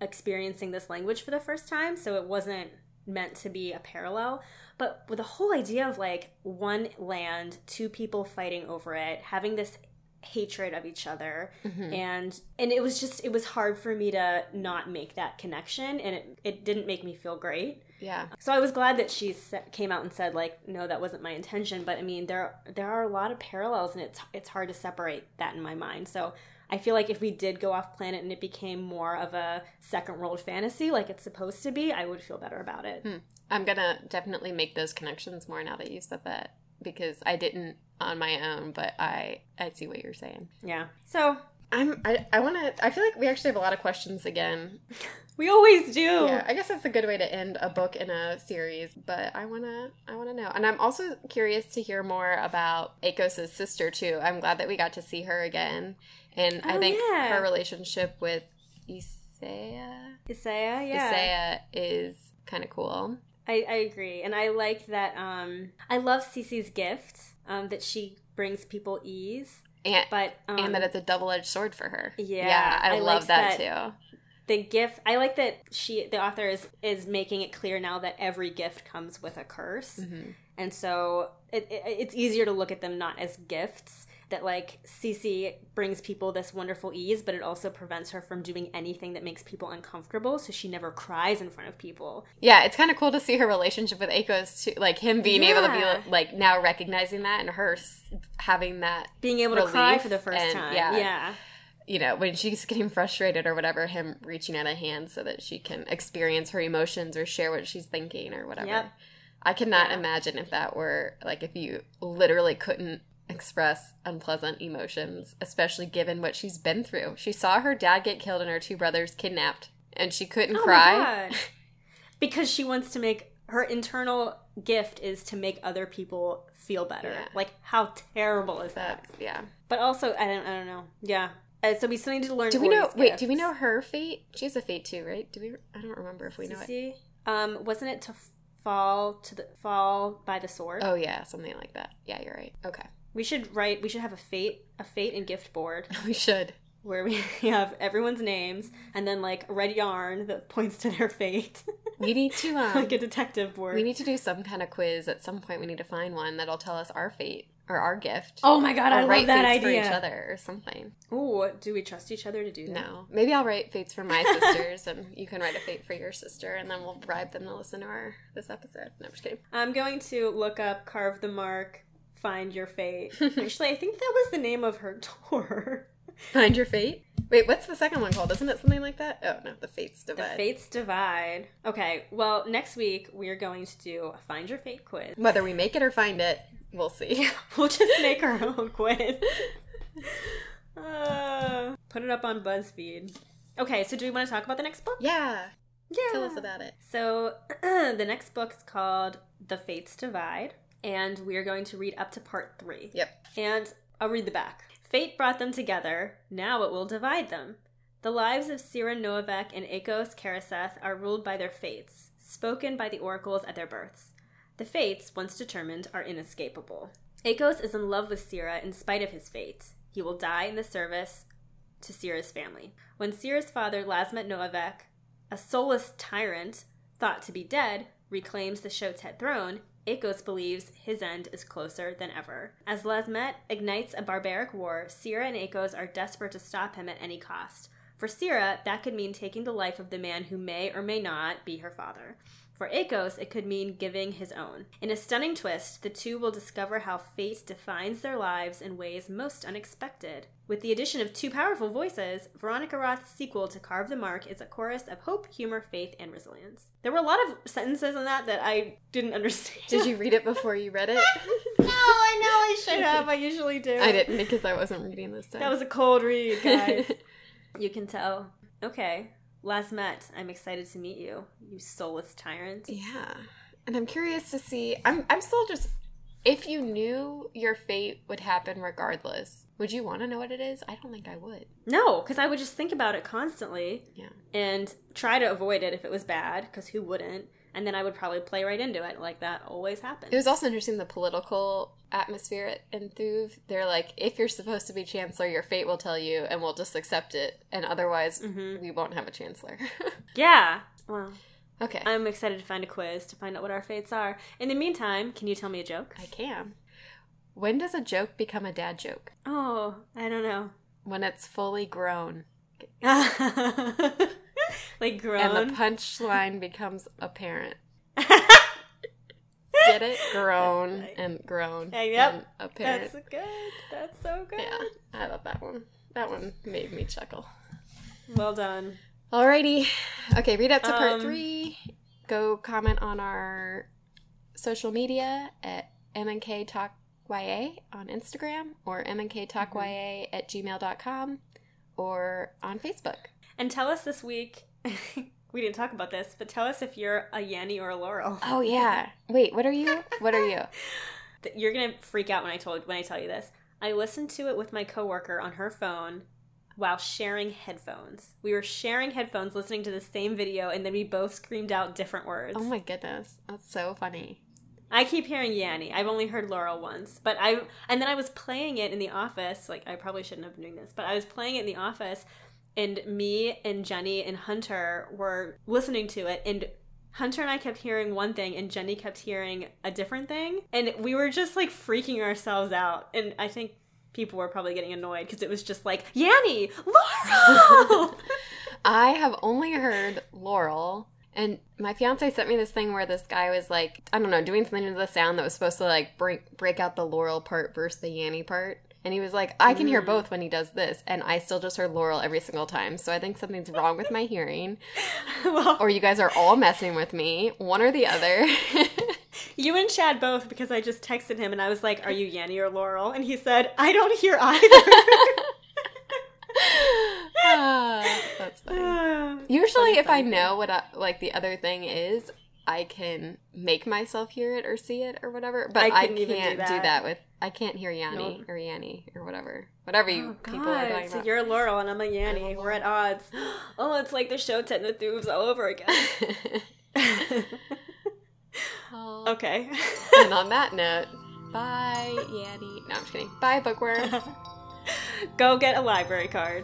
experiencing this language for the first time. So it wasn't meant to be a parallel. But with the whole idea of like one land, two people fighting over it, having this hatred of each other Mhm. and and it was just it was hard for me to not make that connection and it, it didn't make me feel great Yeah. so I was glad that she came out and said like, no, that wasn't my intention. But I mean, there there are a lot of parallels, and it's it's hard to separate that in my mind. So I feel like if we did go off planet and it became more of a second world fantasy, like it's supposed to be, I would feel better about it. Hmm. I'm gonna definitely make those connections more now that you said that because I didn't on my own, but I I see what you're saying. Yeah. So I'm I, I want to I feel like we actually have a lot of questions again. we always do. Yeah, I guess that's a good way to end a book in a series, but I want to I want to know. And I'm also curious to hear more about Akos' sister too. I'm glad that we got to see her again. And I Oh, think yeah. her relationship with Isae Isae, yeah. Isae is kind of cool. I, I agree. And I like that um I love Cece's gift, um, that she brings people ease. And But um, and that it's a double-edged sword for her. Yeah, Yeah, I, I love that, that- too. the gift i like that she the author is is making it clear now that every gift comes with a curse Mhm. and so it, it, it's easier to look at them not as gifts that like Cece brings people this wonderful ease but it also prevents her from doing anything that makes people uncomfortable so she never cries in front of people Yeah, it's kind of cool to see her relationship with Akos too, like him being able to be like now recognizing that and her having that being able to cry for the first and- time yeah. yeah you know, when she's getting frustrated or whatever, him reaching out a hand so that she can experience her emotions or share what she's thinking or whatever. Yep. I cannot Yeah. imagine if that were like if you literally couldn't express unpleasant emotions, especially given what she's been through. She saw her dad get killed and her two brothers kidnapped, and she couldn't Oh cry. Because she wants to make her internal gift is to make other people feel better Yeah. like how terrible is that That's yeah. But also, I don't, I don't know. Yeah. Uh, so we still need to learn. Do we know? Wait, do we know her fate? She has a fate too, right? Do we? I don't remember if we know it. Um, wasn't it to fall to the fall by the sword? Oh yeah, something like that. Yeah, you're right. Okay, We should write. We should have a fate, a fate and gift board we should. where we have everyone's names and then like red yarn that points to their fate, We need to um. like a detective board. we need to do some kind of quiz at some point. We need to find one that'll tell us our fate or our gift. oh my god, I love that fates idea. for each other or something. Ooh, do we trust each other to do that? No, maybe I'll write fates for my sisters, and you can write a fate for your sister, and then we'll bribe them to listen to our this episode. No, I'm just kidding. I'm going to look up carve the mark Find Your Fate. Actually, I think that was the name of her tour. Find Your Fate? Wait, what's the second one called? Isn't it something like that? Oh, no, The Fates Divide. The Fates Divide. Okay, well, next week we are going to do a Find Your Fate quiz. Whether we make it or find it, we'll see. we'll just make our own quiz. Uh, put it up on BuzzFeed. Okay, so do we want to talk about the next book? Yeah. Yeah. Tell us about it. So, the next book is called The Fates Divide, and we are going to read up to part three. Yep. And I'll read the back. Fate brought them together, now it will divide them. The lives of Cyra Noavek and Akos Kereseth are ruled by their fates, spoken by the oracles at their births. The fates, once determined, are inescapable. Akos is in love with Cyra in spite of his fate. He will die in the service to Cyra's family. When Cyra's father, Lazmet Noavek, a soulless tyrant thought to be dead, reclaims the Shotet throne, Akos believes his end is closer than ever. As Lazmet ignites a barbaric war, Cyra and Akos are desperate to stop him at any cost. For Cyra, that could mean taking the life of the man who may or may not be her father. For Akos, it could mean giving his own. In a stunning twist, the two will discover how fate defines their lives in ways most unexpected. With the addition of two powerful voices, Veronica Roth's sequel to Carve the Mark is a chorus of hope, humor, faith, and resilience. There were a lot of sentences in that that I didn't understand. Did you read it before you read it? no, I know I should have. I usually do. I didn't because I wasn't reading this time. That was a cold read, guys. you can tell. Okay. Lazmet, I'm excited to meet you, you soulless tyrant. Yeah. And I'm curious to see I'm I'm still just if you knew your fate would happen regardless, would you want to know what it is? I don't think I would. No, because I would just think about it constantly. Yeah. And try to avoid it if it was bad, because who wouldn't? And then I would probably play right into it, like that always happens. It was also interesting the political atmosphere in Thuvhe. They're like, if you're supposed to be chancellor, your fate will tell you, and we'll just accept it, and otherwise, Mhm. we won't have a chancellor. Yeah. Well, okay, I'm excited to find a quiz to find out what our fates are. In the meantime, can you tell me a joke? I can. When does a joke become a dad joke? Oh, I don't know. When it's fully grown, like and the punchline becomes apparent. Get it? Grown and grown. Yeah, yep. And apparent. That's good. That's so good. Yeah, I love that one. That one made me chuckle. Well done. Alrighty. Okay, read up to part Um, three. Go comment on our social media at MNK Talk YA on Instagram or MNK Talk YA at gmail.com or on Facebook. And tell us this week. we didn't talk about this, but tell us if you're a Yanni or a Laurel. Oh, yeah. Wait, what are you? What are you? You're gonna freak out when I told when I tell you this. I listened to it with my coworker on her phone while sharing headphones. We were sharing headphones, listening to the same video, and then we both screamed out different words. Oh my goodness. That's so funny. I keep hearing Yanni. I've only heard Laurel once, but I and then I was playing it in the office. Like I probably shouldn't have been doing this, but I was playing it in the office, and me and Jenny and Hunter were listening to it, and Hunter and I kept hearing one thing, and Jenny kept hearing a different thing, and we were just like freaking ourselves out. And I think people were probably getting annoyed because it was just like Yanni, Laurel. I have only heard Laurel, and my fiance sent me this thing where this guy was like, I don't know, doing something to the sound that was supposed to like break break out the Laurel part versus the Yanny part. And he was like, I can hear Mm. both when he does this, and I still just heard Laurel every single time. So I think something's wrong with my hearing, well, or you guys are all messing with me, one or the other. You and Chad both because I just texted him and I was like, "Are you Yanni or Laurel?" And he said, "I don't hear either." Ah, that's funny. Usually, Funny, if I know what I, like the other thing is, I can make myself hear it or see it or whatever. But I I, even do can't do that. that. with. I can't hear Yanni or Yanni or whatever, whatever you Oh, people are talking So you're Laurel and I'm a Yanni. I'm We're at odds. Oh, it's like the show Tet and the all over again. Okay. and on that note, bye Yanni. No, I'm just kidding. Bye bookworms. Go get a library card.